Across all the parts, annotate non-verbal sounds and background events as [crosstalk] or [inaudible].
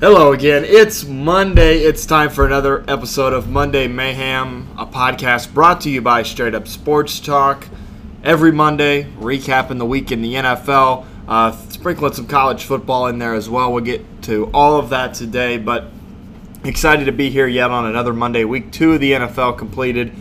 Hello again. It's Monday. It's time for another episode of Monday Mayhem, a podcast brought to you by Straight Up Sports Talk. Every Monday, recapping the week in the NFL, uh, sprinkling some college football in there as well. We'll get to all of that today, but excited to be here yet on another Monday. Week two of the NFL completed,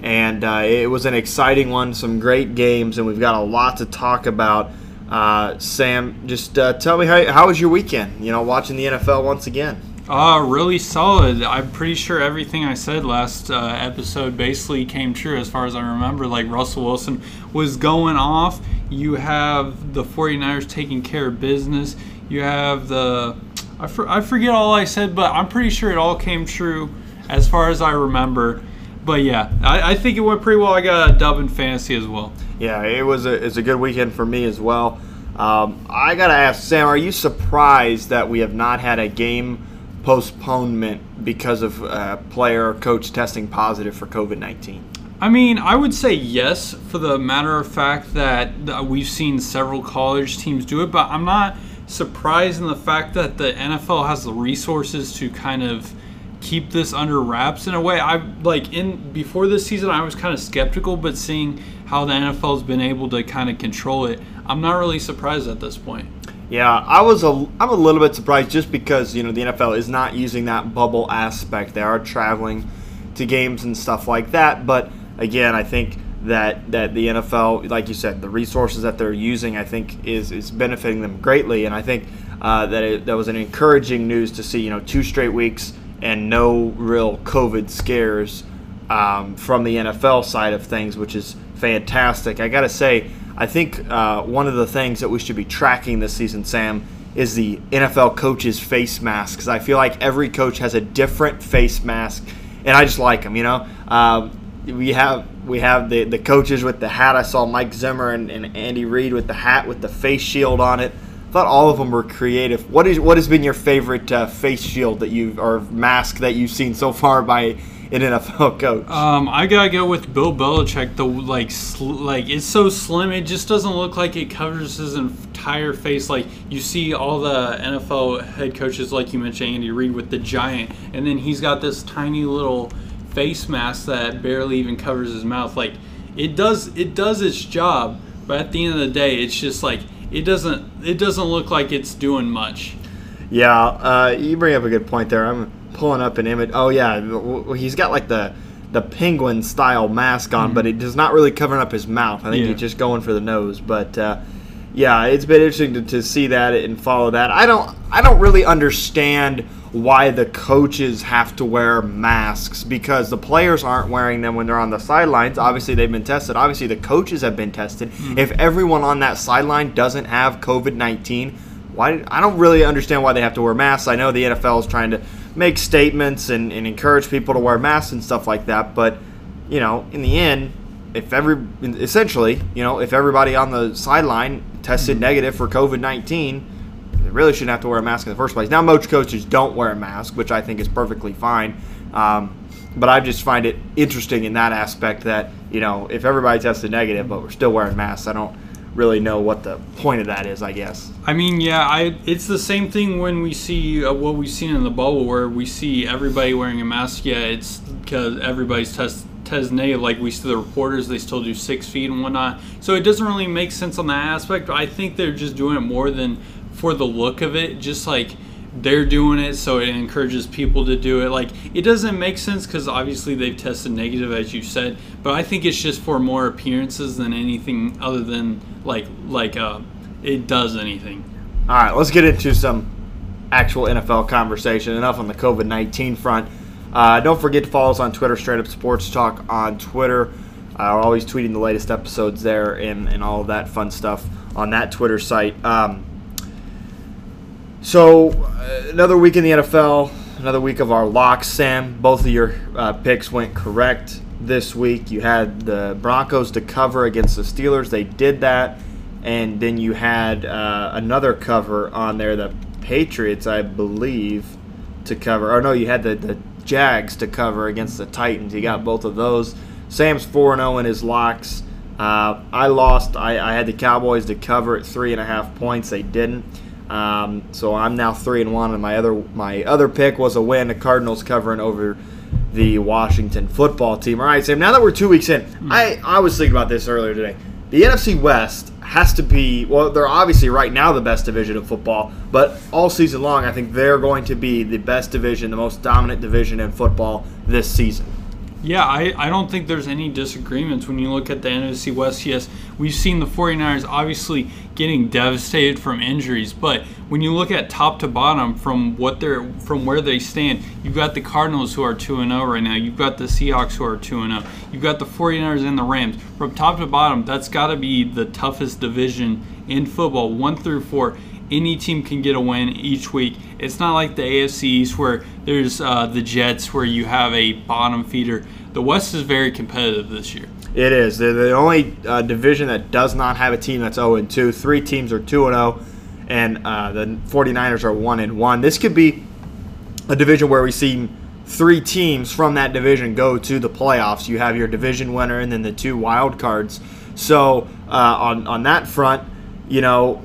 and uh, it was an exciting one. Some great games, and we've got a lot to talk about. Uh, Sam, just uh, tell me how, how was your weekend? You know, watching the NFL once again. Uh, really solid. I'm pretty sure everything I said last uh, episode basically came true as far as I remember. Like Russell Wilson was going off. You have the 49ers taking care of business. You have the. I, for, I forget all I said, but I'm pretty sure it all came true as far as I remember. But yeah, I, I think it went pretty well. I got a dub in fantasy as well. Yeah, it was a, it's a good weekend for me as well. Um, I got to ask, Sam, are you surprised that we have not had a game postponement because of uh, player or coach testing positive for COVID 19? I mean, I would say yes for the matter of fact that we've seen several college teams do it, but I'm not surprised in the fact that the NFL has the resources to kind of keep this under wraps in a way. I like in before this season I was kind of skeptical, but seeing how the NFL's been able to kind of control it, I'm not really surprised at this point. Yeah, I was a I'm a little bit surprised just because, you know, the NFL is not using that bubble aspect. They are traveling to games and stuff like that, but again, I think that that the NFL, like you said, the resources that they're using, I think is is benefiting them greatly, and I think uh, that it, that was an encouraging news to see. You know, two straight weeks and no real COVID scares um, from the NFL side of things, which is fantastic. I got to say, I think uh, one of the things that we should be tracking this season, Sam, is the NFL coaches' face masks. I feel like every coach has a different face mask, and I just like them. You know, um, we have we have the the coaches with the hat. I saw Mike Zimmer and, and Andy Reid with the hat with the face shield on it thought all of them were creative. What is what has been your favorite uh, face shield that you or mask that you've seen so far by an NFL [laughs] coach? Um, I gotta go with Bill Belichick. The like sl- like it's so slim, it just doesn't look like it covers his entire face. Like you see all the NFL head coaches, like you mentioned, Andy Reid with the giant, and then he's got this tiny little face mask that barely even covers his mouth. Like it does it does its job, but at the end of the day, it's just like it doesn't it doesn't look like it's doing much. Yeah, uh, you bring up a good point there. I'm pulling up an image. Oh yeah, he's got like the the penguin style mask on, mm-hmm. but it does not really cover up his mouth. I think yeah. he's just going for the nose. But uh, yeah, it's been interesting to, to see that and follow that. I don't I don't really understand why the coaches have to wear masks because the players aren't wearing them when they're on the sidelines. Obviously, they've been tested. Obviously, the coaches have been tested. Mm-hmm. If everyone on that sideline doesn't have COVID 19, why? I don't really understand why they have to wear masks. I know the NFL is trying to make statements and, and encourage people to wear masks and stuff like that, but you know, in the end, if every essentially, you know, if everybody on the sideline tested mm-hmm. negative for COVID 19, really shouldn't have to wear a mask in the first place. Now, most coaches don't wear a mask, which I think is perfectly fine. Um, but I just find it interesting in that aspect that you know if everybody tested negative, but we're still wearing masks, I don't really know what the point of that is. I guess. I mean, yeah, I it's the same thing when we see uh, what we've seen in the bubble, where we see everybody wearing a mask. Yeah, it's because everybody's test test negative. Like we see the reporters, they still do six feet and whatnot. So it doesn't really make sense on that aspect. I think they're just doing it more than for the look of it, just like they're doing it so it encourages people to do it. Like it doesn't make sense because obviously they've tested negative as you said but i think it's just for more appearances than anything other than like like uh it does anything. All right let's get into some actual nfl conversation. Enough on the covid-19 front. Uh, don't forget to follow us on twitter straight up sports talk on twitter. Uh, we're always tweeting the latest episodes there and, and all that fun stuff on that twitter site. Um, so uh, another week in the NFL, another week of our locks. Sam, both of your uh, picks went correct this week. You had the Broncos to cover against the Steelers. They did that, and then you had uh, another cover on there. The Patriots, I believe, to cover. Or no, you had the the Jags to cover against the Titans. You got both of those. Sam's 4 0 in his locks. Uh, I lost. I, I had the Cowboys to cover at three and a half points. They didn't. Um, so I'm now three and one, and my other my other pick was a win. The Cardinals covering over the Washington football team. All right, Sam. Now that we're two weeks in, mm-hmm. I I was thinking about this earlier today. The NFC West has to be well. They're obviously right now the best division of football, but all season long, I think they're going to be the best division, the most dominant division in football this season. Yeah, I, I don't think there's any disagreements when you look at the NFC West. Yes, we've seen the 49ers obviously getting devastated from injuries, but when you look at top to bottom from what they're from where they stand, you've got the Cardinals who are 2 and 0 right now. You've got the Seahawks who are 2 and 0. You've got the 49ers and the Rams. From top to bottom, that's got to be the toughest division in football, 1 through 4 any team can get a win each week. It's not like the AFC East where there's uh, the Jets where you have a bottom feeder. The West is very competitive this year. It is. They're the only uh, division that does not have a team that's 0 and 2. Three teams are 2 and 0, and uh, the 49ers are 1 and 1. This could be a division where we see three teams from that division go to the playoffs. You have your division winner and then the two wild cards. So uh, on on that front, you know,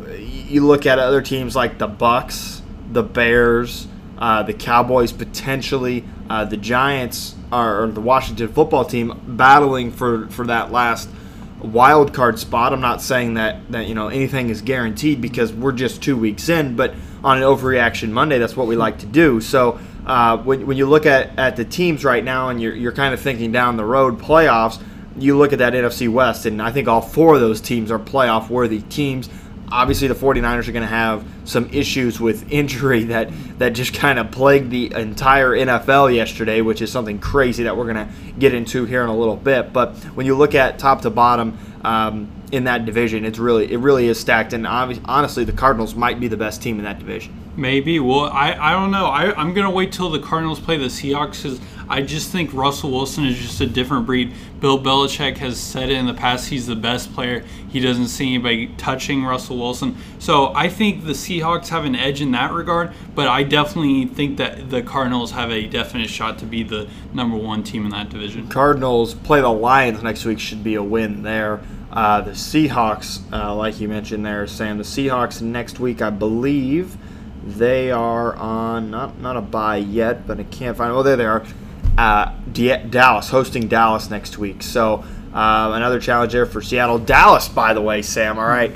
you look at other teams like the Bucs, the Bears, uh, the Cowboys, potentially uh, the Giants or, the Washington football team battling for, for that last wild card spot. I'm not saying that that you know anything is guaranteed because we're just two weeks in, but on an overreaction Monday, that's what we like to do. So. Uh, when, when you look at, at the teams right now and you're, you're kind of thinking down the road playoffs, you look at that NFC West, and I think all four of those teams are playoff worthy teams obviously the 49ers are going to have some issues with [laughs] injury that that just kind of plagued the entire NFL yesterday, which is something crazy that we're going to get into here in a little bit. But when you look at top to bottom um, in that division, it's really it really is stacked, and honestly, the Cardinals might be the best team in that division. Maybe. Well, I, I don't know. I, I'm going to wait till the Cardinals play the Seahawks because I just think Russell Wilson is just a different breed. Bill Belichick has said it in the past he's the best player. He doesn't see anybody touching Russell Wilson. So I think the Seahawks have an edge in that regard, but I definitely think that the Cardinals have a definite shot to be the number one team in that division. Cardinals play the Lions next week, should be a win there. Uh, the Seahawks, uh, like you mentioned there, Sam, the Seahawks next week, I believe they are on not not a bye yet, but I can't find. Oh, there they are. Uh, Dallas hosting Dallas next week. So uh, another challenge there for Seattle. Dallas, by the way, Sam. All right,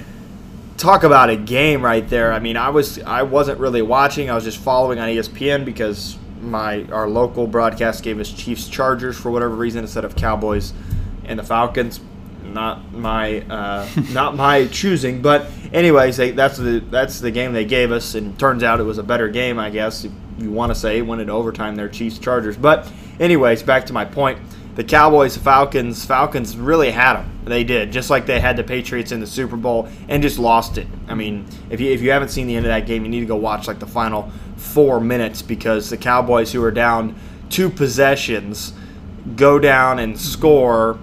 talk about a game right there. I mean, I was I wasn't really watching. I was just following on ESPN because my our local broadcast gave us Chiefs Chargers for whatever reason instead of Cowboys and the Falcons not my uh, [laughs] not my choosing. But anyways, they, that's the that's the game they gave us, and turns out it was a better game, I guess. If you want to say went into overtime, there, Chiefs Chargers. But anyways, back to my point. The Cowboys, Falcons, Falcons really had them. They did, just like they had the Patriots in the Super Bowl and just lost it. I mean, if you if you haven't seen the end of that game, you need to go watch like the final four minutes because the Cowboys, who are down two possessions, go down and score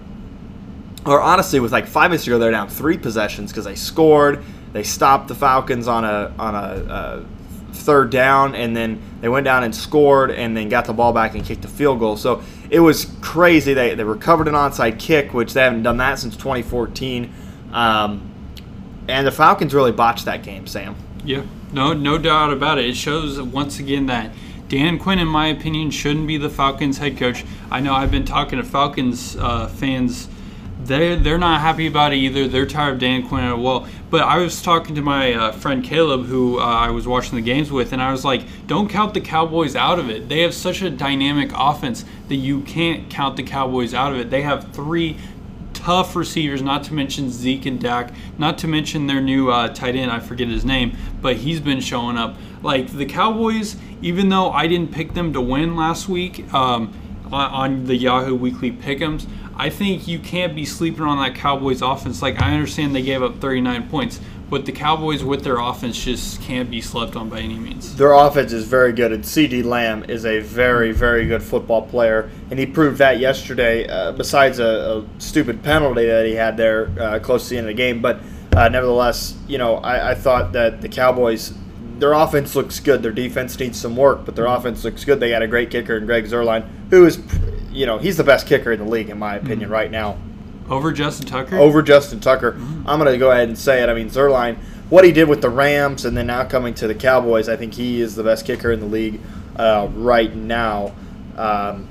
or honestly, with like five minutes to go, they're down three possessions because they scored. They stopped the Falcons on a on a, a, third down, and then they went down and scored, and then got the ball back and kicked a field goal. So it was crazy. They they recovered an onside kick, which they haven't done that since 2014. Um, and the Falcons really botched that game, Sam. Yeah, no, no doubt about it. It shows once again that Dan Quinn, in my opinion, shouldn't be the Falcons head coach. I know I've been talking to Falcons uh, fans they they're not happy about it either. They're tired of Dan Quinn as well. But I was talking to my uh, friend Caleb, who uh, I was watching the games with, and I was like, "Don't count the Cowboys out of it. They have such a dynamic offense that you can't count the Cowboys out of it. They have three tough receivers, not to mention Zeke and Dak, not to mention their new uh, tight end. I forget his name, but he's been showing up. Like the Cowboys, even though I didn't pick them to win last week um, on the Yahoo Weekly Pick'ems." I think you can't be sleeping on that Cowboys offense. Like I understand they gave up 39 points, but the Cowboys with their offense just can't be slept on by any means. Their offense is very good, and CeeDee Lamb is a very, very good football player, and he proved that yesterday. Uh, besides a, a, stupid penalty that he had there uh, close to the end of the game, but uh, nevertheless, you know, I, I thought that the Cowboys their offense looks good. Their defense needs some work, but their offense looks good. They got a great kicker in Greg Zuerlein, who is you know, he's the best kicker in the league in my opinion mm-hmm. right now. Over Justin Tucker? Over Justin Tucker. Mm-hmm. I'm going to go ahead and say it. I mean, Zuerlein what he did with the Rams and then now coming to the Cowboys, I think he is the best kicker in the league uh, right now. Um,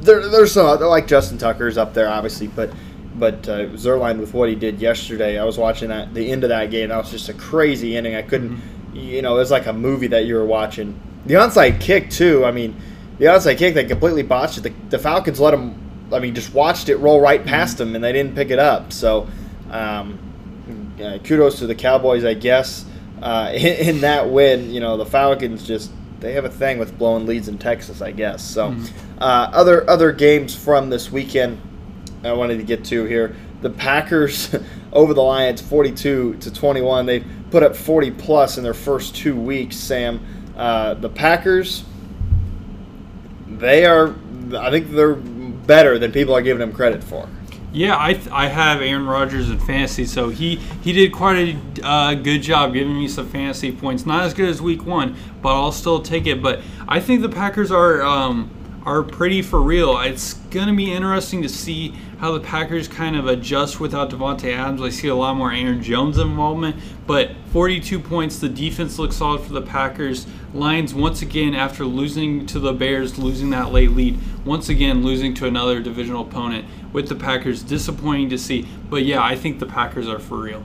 there, there's some like Justin Tucker's up there, obviously, but but uh, Zuerlein with what he did yesterday, I was watching that the end of that game. That was just a crazy ending. I couldn't, mm-hmm. you know, it was like a movie that you were watching. The onside kick too. I mean, the onside kick they completely botched it. The, the Falcons let them. I mean, just watched it roll right past them, and they didn't pick it up. So, um, uh, kudos to the Cowboys, I guess. Uh, [laughs] in, in, that win, you know, the Falcons just they have a thing with blowing leads in Texas, I guess. So, mm-hmm. uh, other other games from this weekend, I wanted to get to here. The Packers [laughs] over the Lions, forty-two to twenty-one. They put up forty plus in their first two weeks. Sam, uh, the Packers, they are. I think they're better than people are giving them credit for. Yeah, I, th- I have Aaron Rodgers in fantasy, so he, he did quite a uh, good job giving me some fantasy points. Not as good as week one, but I'll still take it. But I think the Packers are um, are pretty for real. It's going to be interesting to see how the Packers kind of adjust without Davante Adams. I see a lot more Aaron Jones involvement, but 42 points. The defense looks solid for the Packers. Lions once again after losing to the Bears, losing that late lead, once again losing to another divisional opponent with the Packers. Disappointing to see, but yeah, I think the Packers are for real.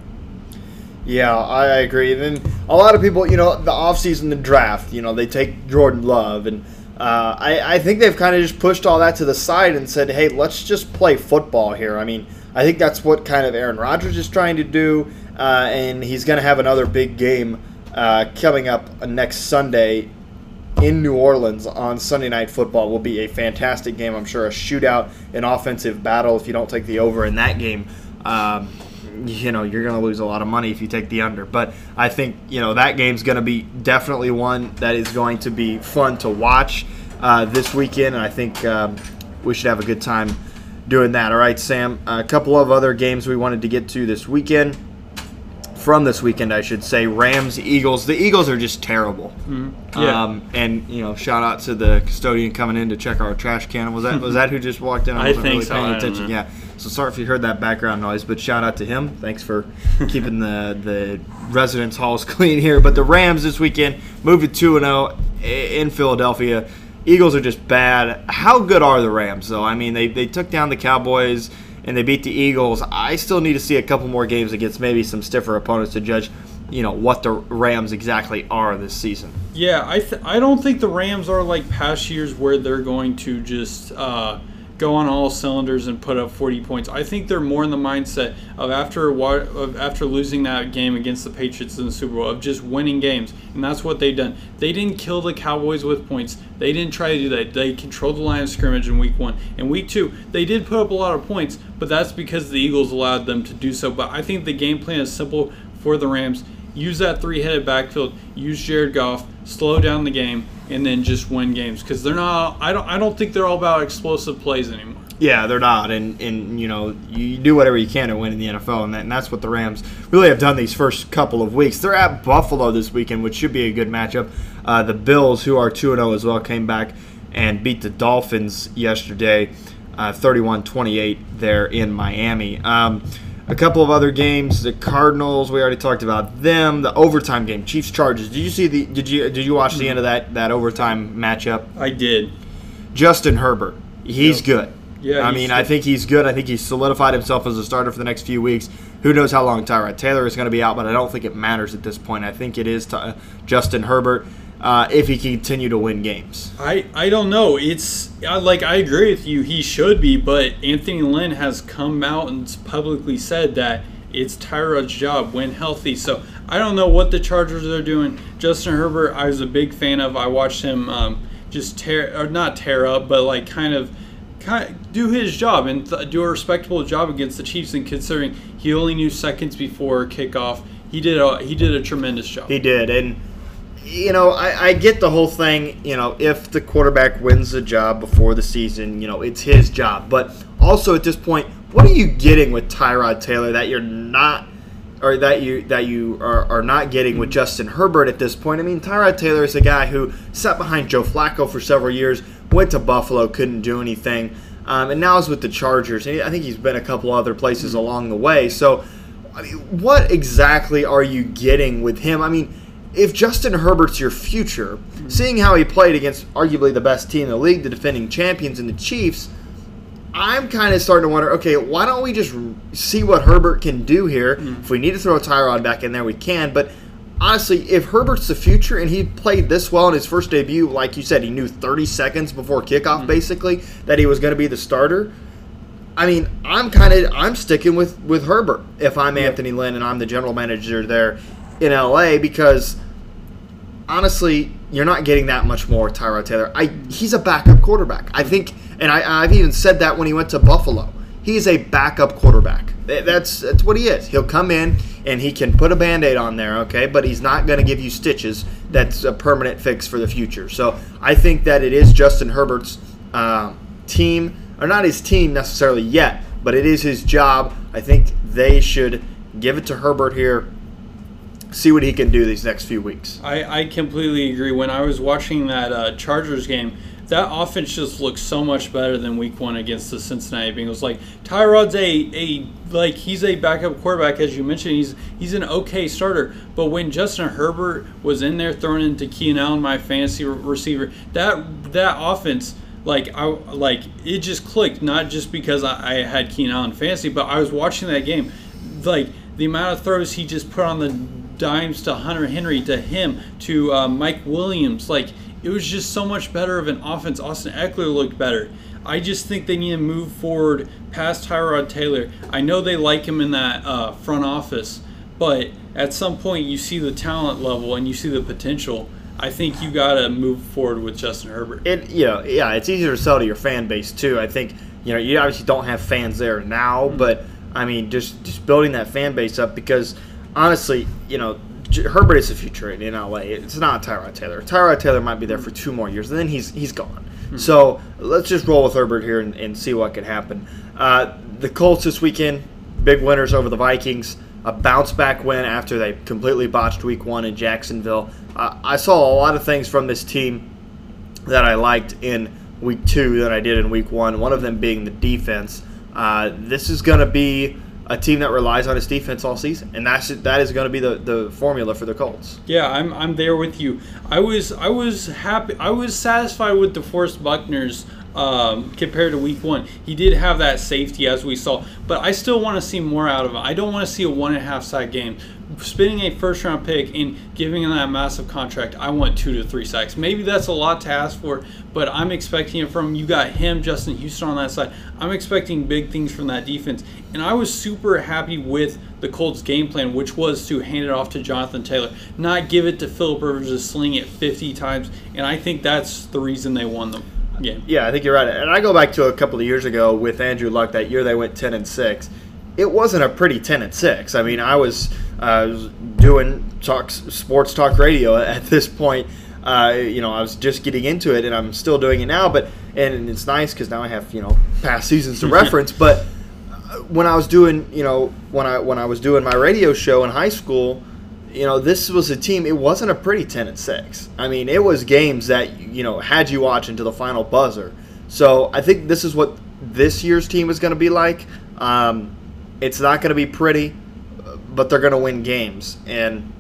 Yeah, I agree. And then a lot of people, you know, the offseason, the draft, you know, they take Jordan Love and uh, I, I think they've kind of just pushed all that to the side and said, hey, let's just play football here. I mean, I think that's what kind of Aaron Rodgers is trying to do, uh, and he's going to have another big game uh, coming up next Sunday in New Orleans on Sunday Night Football. Will be a fantastic game, I'm sure. A shootout, an offensive battle. If you don't take the over in that game, um, you know you're going to lose a lot of money if you take the under. But I think you know that game's going to be definitely one that is going to be fun to watch uh, this weekend, and I think um, we should have a good time doing that. All right, Sam. A couple of other games we wanted to get to this weekend. From this weekend, I should say, Rams Eagles. The Eagles are just terrible. Mm-hmm. Yeah. Um, and you know, shout out to the custodian coming in to check our trash can. Was that was that who just walked in? I, wasn't think really so. paying attention. Yeah. So sorry if you heard that background noise, but shout out to him. Thanks for [laughs] keeping the the residence halls [laughs] clean here. But the Rams this weekend moved to two and zero oh in Philadelphia. Eagles are just bad. How good are the Rams though? I mean, they they took down the Cowboys and they beat the Eagles. I still need to see a couple more games against maybe some stiffer opponents to judge you know what the Rams exactly are this season. Yeah, I th- I don't think the Rams are like past years where they're going to just uh, go on all cylinders and put up 40 points. I think they're more in the mindset of after of after losing that game against the Patriots in the Super Bowl of just winning games, and that's what they've done. They didn't kill the Cowboys with points. They didn't try to do that. They controlled the line of scrimmage in Week One. and Week Two, they did put up a lot of points, but that's because the Eagles allowed them to do so. But I think the game plan is simple for the Rams. Use that three-headed backfield. Use Jared Goff. Slow down the game and then just win games because they're not. I don't. I don't think they're all about explosive plays anymore. Yeah, they're not, and and you know you do whatever you can to win in the NFL, and, that, and that's what the Rams really have done these first couple of weeks. They're at Buffalo this weekend, which should be a good matchup. Uh, the Bills, who are two and zero oh as well, came back and beat the Dolphins yesterday, uh, 31-28 there in Miami. Um, a couple of other games. The Cardinals, we already talked about them. The overtime game, Chiefs Chargers. Did you see the? Did you did you watch the end of that that overtime matchup? I did. Justin Herbert, he's yep. good. Yeah, I mean, good. I think he's good. I think he's solidified himself as a starter for the next few weeks. Who knows how long Tyrod Taylor is going to be out, but I don't think it matters at this point. I think it is t- uh, Justin Herbert uh, if he can continue to win games. I, I don't know. It's like I agree with you. He should be, but Anthony Lynn has come out and publicly said that it's Tyrod's job when healthy. So I don't know what the Chargers are doing. Justin Herbert, I was a big fan of. I watched him um, just tear or not tear up, but like kind of. Kind of do his job and th- do a respectable job against the Chiefs. And considering he only knew seconds before kickoff, he did a he did a tremendous job. He did, and you know, I, I, get the whole thing. You know, if the quarterback wins the job before the season, you know, it's his job. But also at this point, what are you getting with Tyrod Taylor that you're not, or that you that you are, are not getting with Justin Herbert at this point? I mean, Tyrod Taylor is a guy who sat behind Joe Flacco for several years, went to Buffalo, couldn't do anything, um, and now is with the Chargers. I think he's been a couple other places along the way. So I mean, what exactly are you getting with him? I mean, if Justin Herbert's your future, seeing how he played against arguably the best team in the league, the defending champions and the Chiefs, I'm kind of starting to wonder. Okay, why don't we just see what Herbert can do here? Mm-hmm. If we need to throw a Tyrod back in there, we can. But honestly, if Herbert's the future and he played this well in his first debut, like you said, he knew 30 seconds before kickoff mm-hmm. basically that he was going to be the starter. I mean, I'm kind of I'm sticking with with Herbert if I'm yep. Anthony Lynn and I'm the general manager there in LA because honestly, you're not getting that much more Tyrod Taylor. I he's a backup quarterback. I think, and I, I've even said that when he went to Buffalo. He's a backup quarterback. That's that's what he is. He'll come in and he can put a band-aid on there, okay, but he's not going to give you stitches. That's a permanent fix for the future. So I think that it is Justin Herbert's uh, team, or not his team necessarily yet, but it is his job. I think they should give it to Herbert here see what he can do these next few weeks. I, I completely agree. When I was watching that uh, Chargers game, that offense just looks so much better than Week One against the Cincinnati Bengals. Like Tyrod's a a like he's a backup quarterback as you mentioned. He's he's an okay starter, but when Justin Herbert was in there throwing into Keenan Allen, my fantasy receiver, that that offense like I like it just clicked. Not just because I, I had Keenan Allen fantasy, but I was watching that game, like the amount of throws he just put on the dimes to Hunter Henry, to him, to uh, Mike Williams. Like, it was just so much better of an offense. Austin Ekeler looked better. I just think they need to move forward past Tyrod Taylor. I know they like him in that uh, front office, but at some point you see the talent level and you see the potential. I think you got to move forward with Justin Herbert. It, you know, yeah, it's easier to sell to your fan base too. I think you know you obviously don't have fans there now, mm-hmm. but I mean just just building that fan base up because honestly, you know, Herbert is the future in LA. It's not Tyrod Taylor. Tyrod Taylor might be there for two more years, and then he's he's gone. Mm-hmm. So let's just roll with Herbert here and, and see what can happen. Uh, the Colts this weekend, big winners over the Vikings. A bounce back win after they completely botched Week One in Jacksonville. Uh, I saw a lot of things from this team that I liked in Week Two that I did in Week One. One of them being the defense. Uh, this is going to be a team that relies on its defense all season, and that's that is going to be the, the formula for the Colts. Yeah, I'm, I'm there with you. I was I was happy. I was satisfied with DeForest Buckner's um, compared to week one. He did have that safety as we saw, but I still want to see more out of him. I don't want to see a one and a half sack game spending a first round pick and giving him that massive contract, I want two to three sacks. Maybe that's a lot to ask for, but I'm expecting it from you got him, Justin Houston on that side. I'm expecting big things from that defense. And I was super happy with the Colts game plan, which was to hand it off to Jonathan Taylor, not give it to Philip Rivers to sling it 50 times. And I think that's the reason they won the game. Yeah, I think you're right. And I go back to a couple of years ago with Andrew Luck. That year they went 10 and six. It wasn't a pretty 10 and six. I mean, I was uh, doing sports talk radio at this point. Uh, you know, I was just getting into it, and I'm still doing it now. But and it's nice because now I have you know past seasons to [laughs] reference. but uh, when I was doing, you know, when I when I was doing my radio show in high school, you know, this was a team. It wasn't a pretty ten and six. I mean, it was games that you know had you watching to the final buzzer. So I think this is what this year's team is going to be like. Um, it's not going to be pretty but they're going to win games. And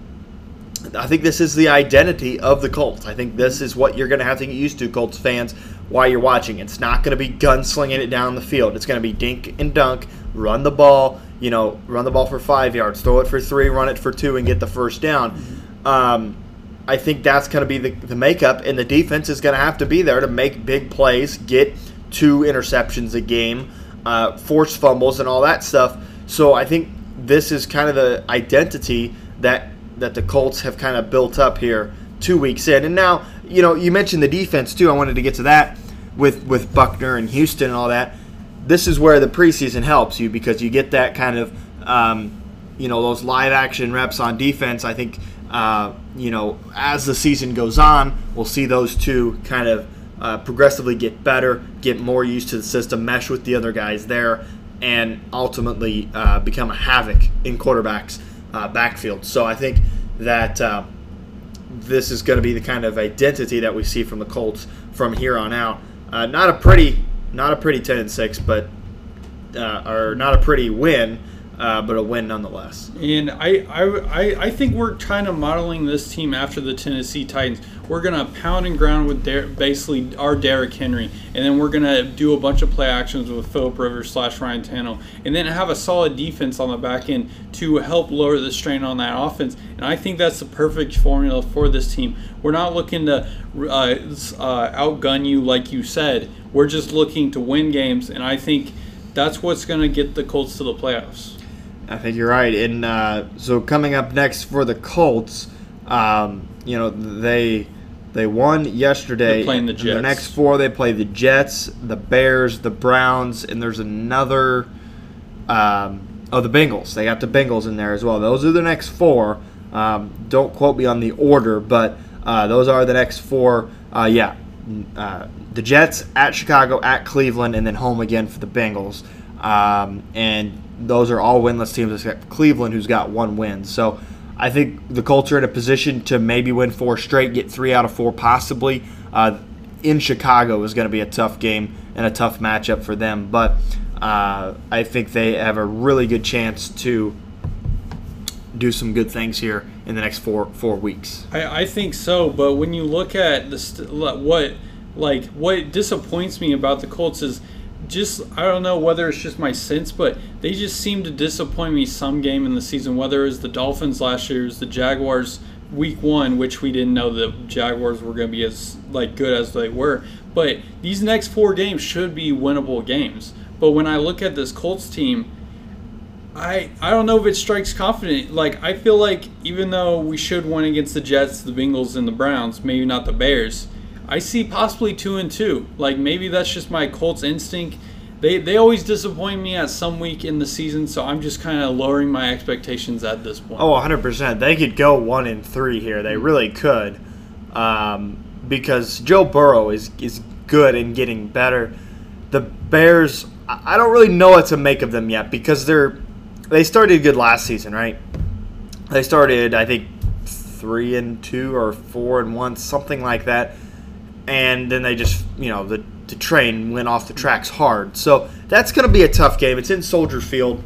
I think this is the identity of the Colts. I think this is what you're going to have to get used to, Colts fans, while you're watching. It's not going to be gunslinging it down the field. It's going to be dink and dunk, run the ball, you know, run the ball for five yards, throw it for three, run it for two, and get the first down. Um, I think that's going to be the, the makeup, and the defense is going to have to be there to make big plays, get two interceptions a game, uh, force fumbles, and all that stuff. So I think this is kind of the identity that that the Colts have kind of built up here two weeks in. And now, you know, you mentioned the defense too. I wanted to get to that with with Buckner and Houston and all that. This is where the preseason helps you because you get that kind of um, you know those live action reps on defense. I think uh, you know as the season goes on, we'll see those two kind of uh, progressively get better, get more used to the system, mesh with the other guys there and ultimately uh, become a havoc in quarterbacks' uh, backfield. So I think that uh, this is going to be the kind of identity that we see from the Colts from here on out. Uh, not a pretty, not a pretty ten and six, but uh, or not a pretty win. uh, but a win nonetheless. And I, I, I think we're kind of modeling this team after the Tennessee Titans. We're going to pound and ground with Der- basically our Derrick Henry, and then we're going to do a bunch of play actions with Philip Rivers slash Ryan Tannehill, and then have a solid defense on the back end to help lower the strain on that offense. And I think that's the perfect formula for this team. We're not looking to uh, uh, outgun you like you said. We're just looking to win games, and I think that's what's going to get the Colts to the playoffs. I think you're right. And uh, so coming up next for the Colts, um, you know they they won yesterday. They're playing the In Jets. The next four they play the Jets, the Bears, the Browns, and there's another. Um, oh, the Bengals. They got the Bengals in there as well. Those are the next four. Um, don't quote me on the order, but uh, those are the next four. Uh, yeah, uh, the Jets at Chicago, at Cleveland, and then home again for the Bengals. Um, and those are all winless teams except Cleveland, who's got one win. So I think the Colts are in a position to maybe win four straight, get three out of four possibly. Uh, in Chicago is going to be a tough game and a tough matchup for them, but uh, I think they have a really good chance to do some good things here in the next four four weeks. I, I think so, but when you look at the st- what like what disappoints me about the Colts is just I don't know whether it's just my sense, but they just seem to disappoint me some game in the season. Whether it's the Dolphins last year, it was the Jaguars week one, which we didn't know the Jaguars were going to be as like good as they were. But these next four games should be winnable games. But when I look at this Colts team, I I don't know if it strikes confident. Like I feel like even though we should win against the Jets, the Bengals, and the Browns, maybe not the Bears. I see possibly two and two. Like maybe that's just my Colts instinct. They they always disappoint me at some week in the season, so I'm just kind of lowering my expectations at this point. Oh, 100%. They could go one and three here. They really could. Um, because Joe Burrow is, is good and getting better. The Bears, I I don't really know what to make of them yet because they're they started good last season, right? They started, I think, three and two or four and one, something like that. And then they just, you know, the, the train went off the tracks hard. So that's going to be a tough game. It's in Soldier Field.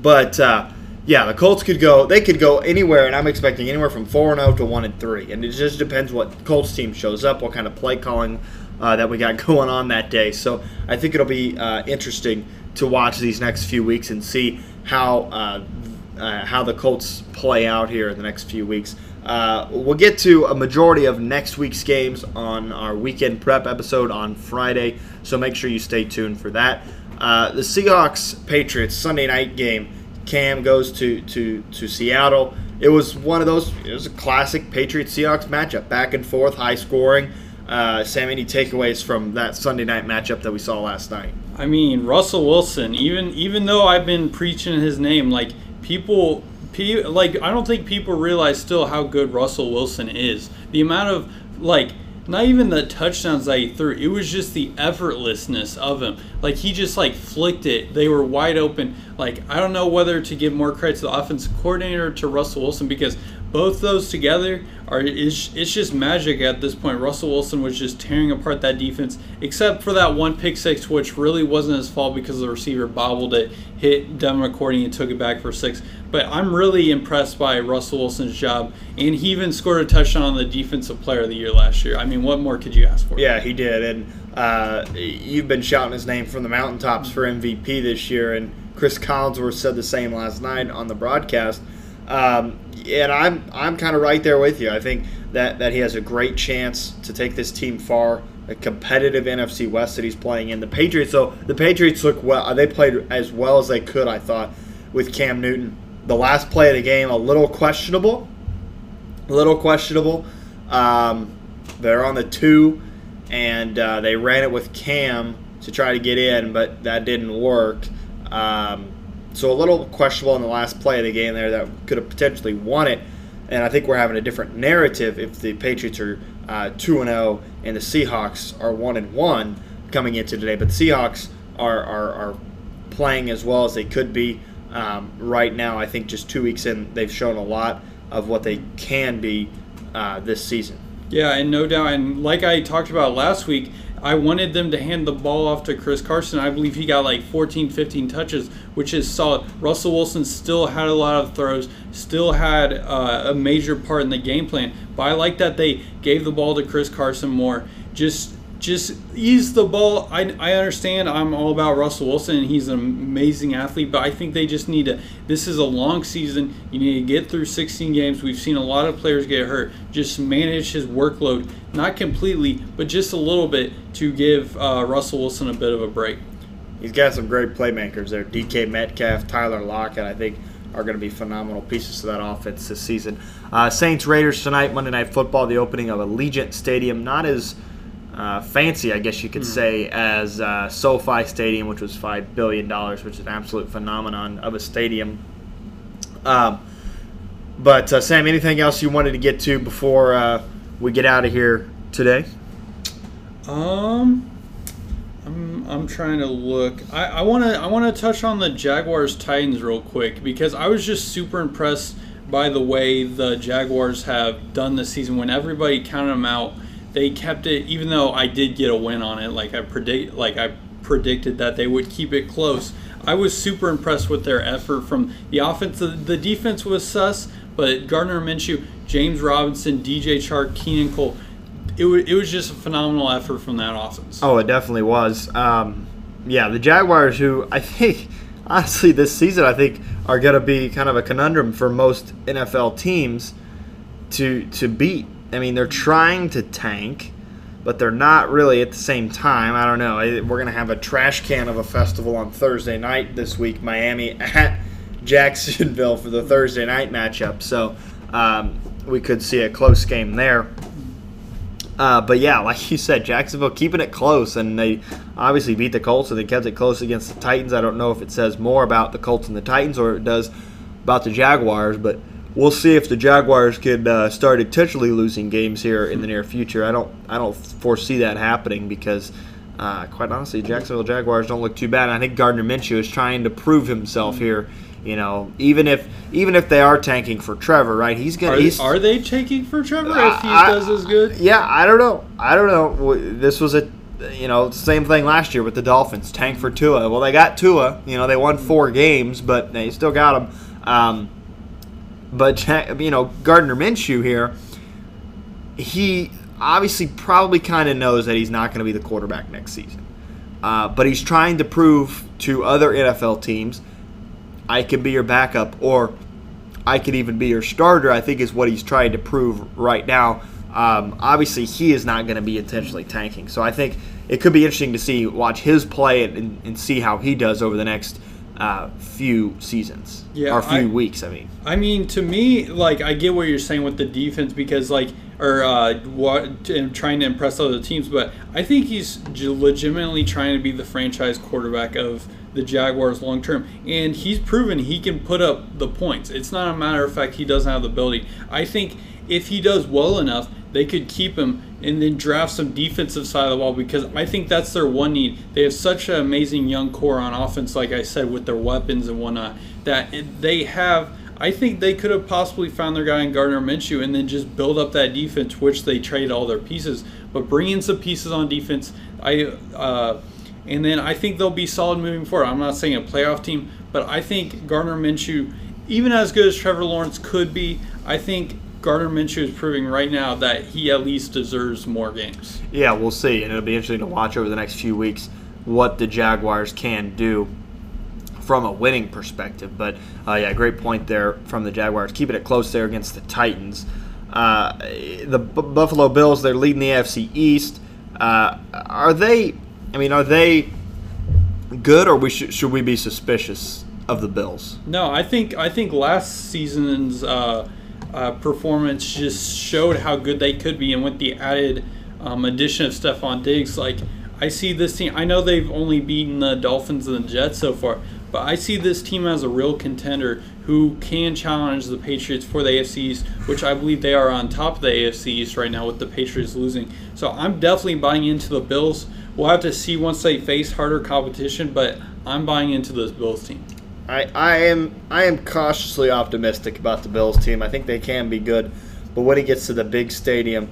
But uh, yeah, the Colts could go. They could go anywhere, and I'm expecting anywhere from four and zero to one and three. And it just depends what Colts team shows up, what kind of play calling uh, that we got [laughs] going on that day. So I think it'll be uh, interesting to watch these next few weeks and see how uh, uh, how the Colts play out here in the next few weeks. Uh, we'll get to a majority of next week's games on our weekend prep episode on Friday, so make sure you stay tuned for that. Uh, the Seahawks Patriots Sunday night game. Cam goes to, to, to Seattle. It was one of those. It was a classic Patriots Seahawks matchup, back and forth, high scoring. Uh, Sam, any takeaways from that Sunday night matchup that we saw last night? I mean, Russell Wilson. Even even though I've been preaching his name, like people, pe- like I don't think people realize still how good Russell Wilson is. The amount of like. Not even the touchdowns that he threw. It was just the effortlessness of him. Like he just like flicked it. They were wide open. Like I don't know whether to give more credit to the offensive coordinator or to Russell Wilson because both those together are it's, it's just magic at this point. Russell Wilson was just tearing apart that defense, except for that one pick six, which really wasn't his fault because the receiver bobbled it, hit Devin McCourty, and took it back for six. But I'm really impressed by Russell Wilson's job, and he even scored a touchdown on the Defensive Player of the Year last year. I mean, what more could you ask for? Yeah, he did, and uh, you've been shouting his name from the mountaintops for MVP this year, and Chris Collinsworth said the same last night on the broadcast. Um, and I'm I'm kind of right there with you. I think that that he has a great chance to take this team far. A competitive NFC West that he's playing in. The Patriots, though, the Patriots look well. They played as well as they could, I thought, with Cam Newton. The last play of the game, a little questionable. A little questionable. Um, they're on the two, and uh, they ran it with Cam to try to get in, but that didn't work. Um, so a little questionable in the last play of the game there that could have potentially won it. And I think we're having a different narrative if the Patriots are uh, two and zero and the Seahawks are one and one coming into today. But the Seahawks are are, are playing as well as they could be um, right now. I think just two weeks in, they've shown a lot of what they can be uh, this season. Yeah, and no doubt. And like I talked about last week, I wanted them to hand the ball off to Chris Carson. I believe he got like 14, 15 touches, which is solid. Russell Wilson still had a lot of throws, still had uh, a major part in the game plan. But I like that they gave the ball to Chris Carson more. Just just ease the ball. I, I understand I'm all about Russell Wilson and he's an amazing athlete, but I think they just need to. This is a long season. You need to get through 16 games. We've seen a lot of players get hurt. Just manage his workload, not completely, but just a little bit to give uh, Russell Wilson a bit of a break. He's got some great playmakers there. DK Metcalf, Tyler Lockett, I think are going to be phenomenal pieces to that offense this season. Uh, Saints Raiders tonight, Monday Night Football, the opening of Allegiant Stadium. Not as uh, fancy, I guess you could mm. say, as uh, SoFi Stadium, which was five billion dollars, which is an absolute phenomenon of a stadium. Um, but uh, Sam, anything else you wanted to get to before uh, we get out of here today? Um, I'm I'm trying to look. I want to I want to touch on the Jaguars Titans real quick because I was just super impressed by the way the Jaguars have done this season when everybody counted them out they kept it even though I did get a win on it like I predict like I predicted that they would keep it close. I was super impressed with their effort from the offense. The, defense was sus, but Gardner Minshew, James Robinson, DJ Chark, Keelan Cole, it, w- it was just a phenomenal effort from that offense. Oh, it definitely was. Um, yeah, the Jaguars, who I think, [laughs] honestly, this season, I think are going to be kind of a conundrum for most NFL teams to to beat I mean, they're trying to tank, but they're not really at the same time. I don't know. We're going to have a trash can of a festival on Thursday night this week, Miami [laughs] at Jacksonville for the Thursday night matchup. So um, we could see a close game there. Uh, but yeah, like you said, Jacksonville keeping it close, and they obviously beat the Colts, and they kept it close against the Titans. I don't know if it says more about the Colts and the Titans or it does about the Jaguars, but we'll see if the Jaguars can uh, start intentionally losing games here in the near future. I don't I don't foresee that happening because. Uh, quite honestly, Jacksonville Jaguars don't look too bad. I think Gardner Minshew is trying to prove himself here. You know, even if even if they are tanking for Trevor, right? He's gonna. Are, he's, are they tanking for Trevor if he I, does as good? Yeah, I don't know. I don't know. This was a you know same thing last year with the Dolphins. Tank for Tua. Well, they got Tua. You know, they won four games, but they still got him. Um, but you know, Gardner Minshew here, he obviously probably kind of knows that he's not going to be the quarterback next season. Uh, but he's trying to prove to other NFL teams, I can be your backup, or I could even be your starter. I think is what he's trying to prove right now. Um, obviously, he is not going to be intentionally tanking. So I think it could be interesting to see, watch his play and, and see how he does over the next uh, few seasons. Yeah, or few I, weeks. I mean. I mean, to me, like I get what you're saying with the defense because, like, or uh, what trying to impress other teams, but I think he's legitimately trying to be the franchise quarterback of the Jaguars long term, and he's proven he can put up the points. It's not a matter of fact he doesn't have the ability. I think if he does well enough, they could keep him and then draft some defensive side of the ball because I think that's their one need. They have such an amazing young core on offense, like I said, with their weapons and whatnot, that they have. I think they could have possibly found their guy in Gardner Minshew and then just build up that defense, which they trade all their pieces. But bring in some pieces on defense. I uh, and then I think they'll be solid moving forward. I'm not saying a playoff team, but I think Gardner Minshew, even as good as Trevor Lawrence could be, I think Gardner Minshew is proving right now that he at least deserves more games. Yeah, we'll see, and it'll be interesting to watch over the next few weeks what the Jaguars can do from a winning perspective. But uh, yeah, great point there from the Jaguars, keeping it close there against the Titans. Uh, the B- Buffalo Bills, they're leading the AFC East. Uh, are they? I mean, are they good, or we sh- should we be suspicious of the Bills? No, I think I think last season's uh, performance just showed how good they could be, and with the added um, addition of Stefon Diggs, like I see this team. I know they've only beaten the Dolphins and the Jets so far, but I see this team as a real contender who can challenge the Patriots for the AFCs, which I believe they are on top of the AFCs right now with the Patriots losing. So I'm definitely buying into the Bills. We'll have to see once they face harder competition, but I'm buying into this Bills team. I, I am I am cautiously optimistic about the Bills team. I think they can be good, but when it gets to the big stadium,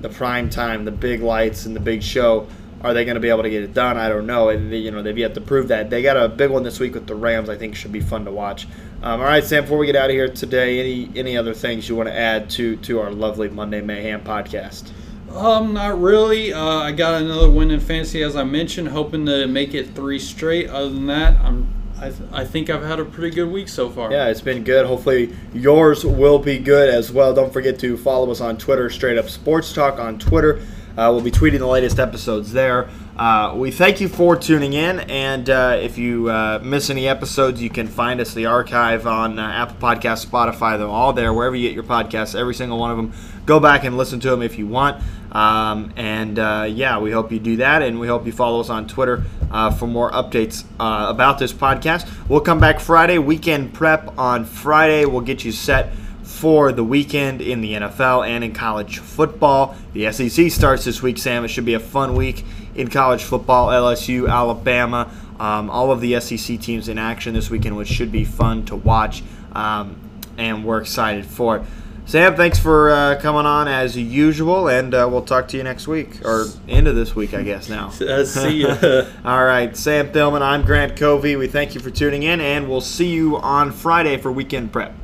the prime time, the big lights, and the big show, Are they going to be able to get it done? I don't know. And, you know, they've yet to prove that. They got a big one this week with the Rams. I think should be fun to watch. Um, all right, Sam. Before we get out of here today, any any other things you want to add to to our lovely Monday Mayhem podcast? Um, not really. Uh, I got another win in fantasy, as I mentioned, hoping to make it three straight. Other than that, I'm I, th- I think I've had a pretty good week so far. Yeah, it's been good. Hopefully, yours will be good as well. Don't forget to follow us on Twitter, Straight Up Sports Talk on Twitter. Uh, we'll be tweeting the latest episodes there. Uh, we thank you for tuning in, and uh, if you miss any episodes, you can find us the archive on Apple Podcasts, Spotify. They're all there wherever you get your podcasts. Every single one of them. Go back and listen to them if you want. Um, and uh, yeah, we hope you do that, and we hope you follow us on Twitter uh, for more updates uh, about this podcast. We'll come back Friday, weekend prep on Friday. We'll get you set for the weekend in the NFL and in college football. The SEC starts this week, Sam. It should be a fun week in college football. LSU, Alabama, um, all of the SEC teams in action this weekend, which should be fun to watch. Um, and we're excited for it. Sam, thanks for uh, coming on as usual, and uh, we'll talk to you next week or end of this week, I guess. Now, [laughs] uh, see ya. [laughs] All right, Sam Thillman. I'm Grant Covey. We thank you for tuning in, and we'll see you on Friday for weekend prep.